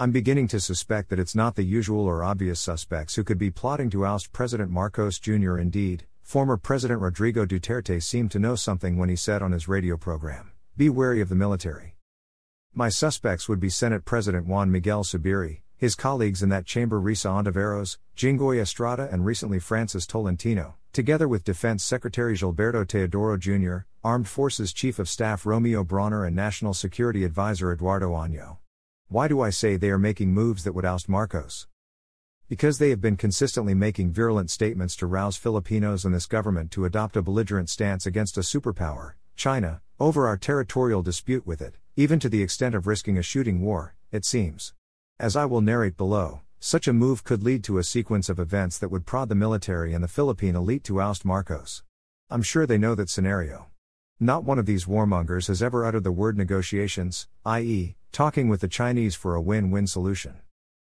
I'm beginning to suspect that it's not the usual or obvious suspects who could be plotting to oust President Marcos Jr. Indeed, former President Rodrigo Duterte seemed to know something when he said on his radio program, Be wary of the military. My suspects would be Senate President Juan Miguel Zubiri, his colleagues in that chamber Risa Hontiveros, Jinggoy Estrada, and recently Francis Tolentino, together with Defense Secretary Gilberto Teodoro Jr., Armed Forces Chief of Staff Romeo Brawner, and National Security Advisor Eduardo Año. Why do I say they are making moves that would oust Marcos? Because they have been consistently making virulent statements to rouse Filipinos and this government to adopt a belligerent stance against a superpower, China, over our territorial dispute with it, even to the extent of risking a shooting war, it seems. As I will narrate below, such a move could lead to a sequence of events that would prod the military and the Philippine elite to oust Marcos. I'm sure they know that scenario. Not one of these warmongers has ever uttered the word negotiations, i.e., talking with the Chinese for a win win solution.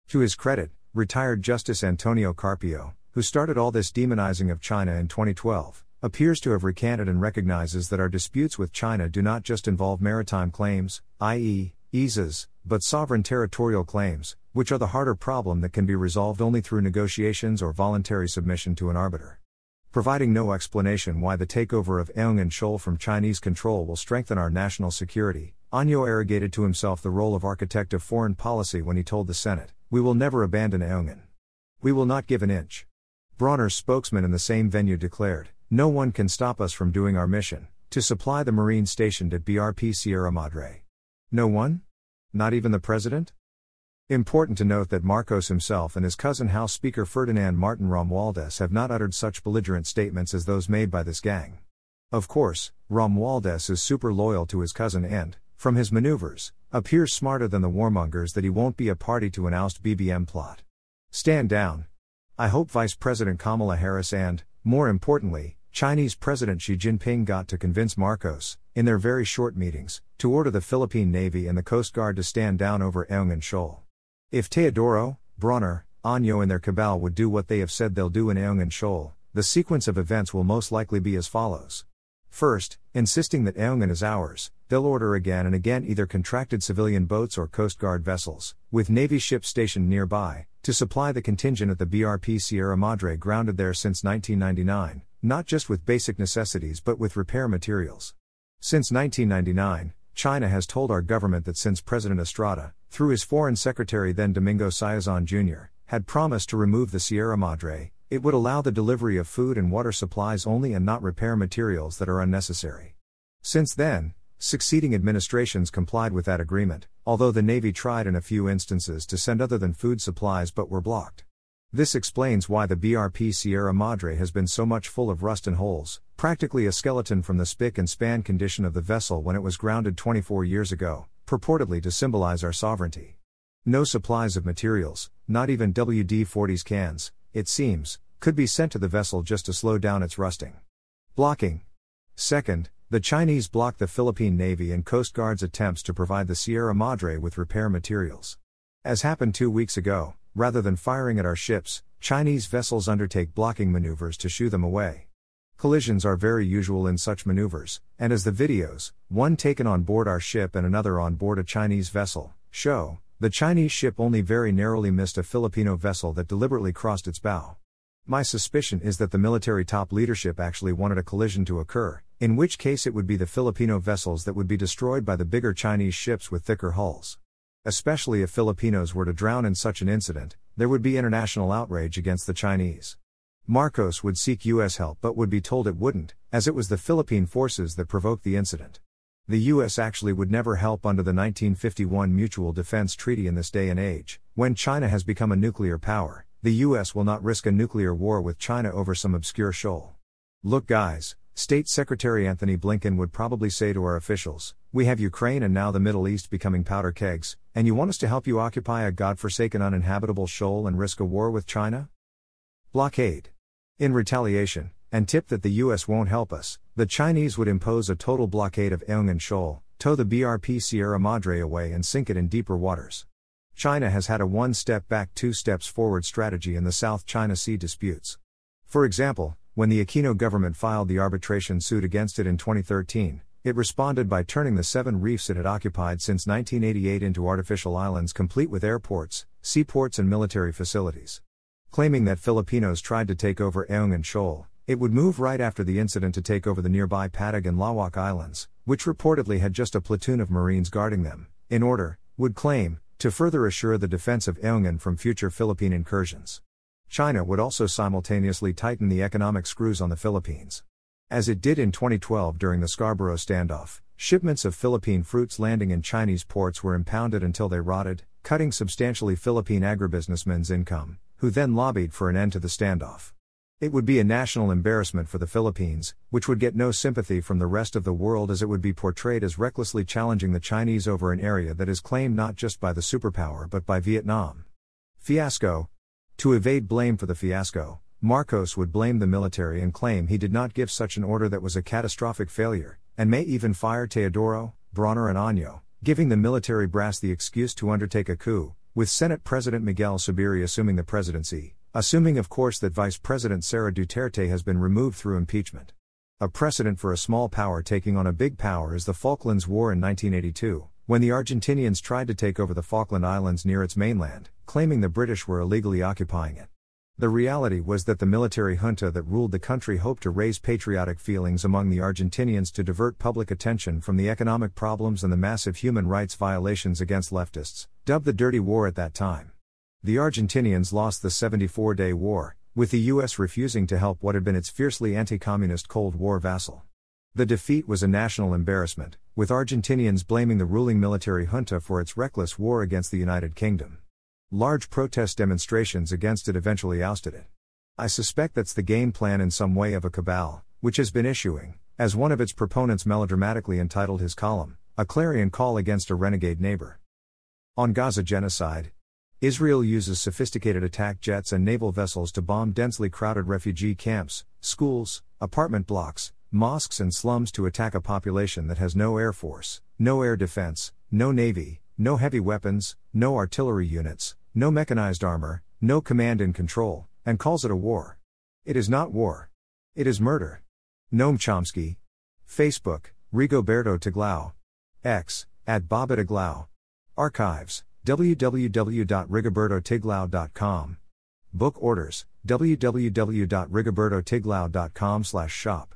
To his credit, retired Justice Antonio Carpio, who started all this demonizing of China in 2012, appears to have recanted and recognizes that our disputes with China do not just involve maritime claims, i.e., EEZs, but sovereign territorial claims, which are the harder problem that can be resolved only through negotiations or voluntary submission to an arbiter. Providing no explanation why the takeover of Ayungin Shoal from Chinese control will strengthen our national security, Año arrogated to himself the role of architect of foreign policy when he told the Senate, We will never abandon Ayungin. We will not give an inch. Brawner's spokesman in the same venue declared, no one can stop us from doing our mission to supply the Marine stationed at BRP Sierra Madre. No one? Not even the President? Important to note that Marcos himself and his cousin House Speaker Ferdinand Martin Romualdez have not uttered such belligerent statements as those made by this gang. Of course, Romualdez is super loyal to his cousin and, from his maneuvers, appears smarter than the warmongers that he won't be a party to an oust BBM plot. Stand down. I hope Vice President Kamala Harris and, more importantly, Chinese President Xi Jinping got to convince Marcos, in their very short meetings, to order the Philippine Navy and the Coast Guard to stand down over Ayungin Shoal. If Teodoro, Brawner, Año and their cabal would do what they have said they'll do in Ayungin Shoal, the sequence of events will most likely be as follows. First, insisting that Ayungin is ours, they'll order again and again either contracted civilian boats or Coast Guard vessels, with Navy ships stationed nearby, to supply the contingent at the BRP Sierra Madre grounded there since 1999, not just with basic necessities but with repair materials. Since 1999, China has told our government that since President Estrada, through his Foreign Secretary then Domingo Siazon Jr., had promised to remove the Sierra Madre, it would allow the delivery of food and water supplies only and not repair materials that are unnecessary. Since then, Succeeding administrations complied with that agreement, although the Navy tried in a few instances to send other than food supplies but were blocked. This explains why the BRP Sierra Madre has been so much full of rust and holes, practically a skeleton from the spick and span condition of the vessel when it was grounded 24 years ago, purportedly to symbolize our sovereignty. No supplies of materials, not even WD 40's cans, it seems, could be sent to the vessel just to slow down its rusting. Blocking. Second, the Chinese blocked the Philippine Navy and Coast Guard's attempts to provide the Sierra Madre with repair materials. As happened two weeks ago, rather than firing at our ships, Chinese vessels undertake blocking maneuvers to shoo them away. Collisions are very usual in such maneuvers, and as the videos, one taken on board our ship and another on board a Chinese vessel, show, the Chinese ship only very narrowly missed a Filipino vessel that deliberately crossed its bow. My suspicion is that the military top leadership actually wanted a collision to occur, in which case it would be the Filipino vessels that would be destroyed by the bigger Chinese ships with thicker hulls. Especially if Filipinos were to drown in such an incident, there would be international outrage against the Chinese. Marcos would seek U.S. help but would be told it wouldn't, as it was the Philippine forces that provoked the incident. The U.S. actually would never help under the 1951 Mutual Defense Treaty in this day and age, when China has become a nuclear power, the US will not risk a nuclear war with China over some obscure shoal. Look, guys, State Secretary Antony Blinken would probably say to our officials, We have Ukraine and now the Middle East becoming powder kegs, and you want us to help you occupy a god-forsaken uninhabitable shoal and risk a war with China? Blockade. In retaliation, and tip that the US won't help us, the Chinese would impose a total blockade of Ayungin Shoal, tow the BRP Sierra Madre away and sink it in deeper waters. China has had a one step back, two steps forward strategy in the South China Sea disputes. For example, when the Aquino government filed the arbitration suit against it in 2013, it responded by turning the seven reefs it had occupied since 1988 into artificial islands complete with airports, seaports, and military facilities. Claiming that Filipinos tried to take over Ayungin Shoal, it would move right after the incident to take over the nearby Patag and Lawak Islands, which reportedly had just a platoon of Marines guarding them, in order, would claim, to further assure the defense of Ayungin from future Philippine incursions. China would also simultaneously tighten the economic screws on the Philippines. As it did in 2012 during the Scarborough standoff, shipments of Philippine fruits landing in Chinese ports were impounded until they rotted, cutting substantially Philippine agribusinessmen's income, who then lobbied for an end to the standoff. It would be a national embarrassment for the Philippines, which would get no sympathy from the rest of the world as it would be portrayed as recklessly challenging the Chinese over an area that is claimed not just by the superpower but by Vietnam. Fiasco. To evade blame for the fiasco, Marcos would blame the military and claim he did not give such an order that was a catastrophic failure, and may even fire Teodoro, Brawner, and Año, giving the military brass the excuse to undertake a coup, with Senate President Miguel Zubiri assuming the presidency, Assuming, of course, that Vice President Sara Duterte has been removed through impeachment. A precedent for a small power taking on a big power is the Falklands War in 1982, when the Argentinians tried to take over the Falkland Islands near its mainland, claiming the British were illegally occupying it. The reality was that the military junta that ruled the country hoped to raise patriotic feelings among the Argentinians to divert public attention from the economic problems and the massive human rights violations against leftists, dubbed the Dirty War at that time. The Argentinians lost the 74 day war, with the US refusing to help what had been its fiercely anti communist Cold War vassal. The defeat was a national embarrassment, with Argentinians blaming the ruling military junta for its reckless war against the United Kingdom. Large protest demonstrations against it eventually ousted it. I suspect that's the game plan in some way of a cabal, which has been issuing, as one of its proponents melodramatically entitled his column, a clarion call against a renegade neighbor. On Gaza genocide, Israel uses sophisticated attack jets and naval vessels to bomb densely crowded refugee camps, schools, apartment blocks, mosques, and slums to attack a population that has no air force, no air defense, no navy, no heavy weapons, no artillery units, no mechanized armor, no command and control, and calls it a war. It is not war. It is murder. Noam Chomsky. Facebook, Rigoberto Tiglao. X, at Bob Archives, www.rigobertotiglao.com. Book orders, www.rigobertotiglao.com shop.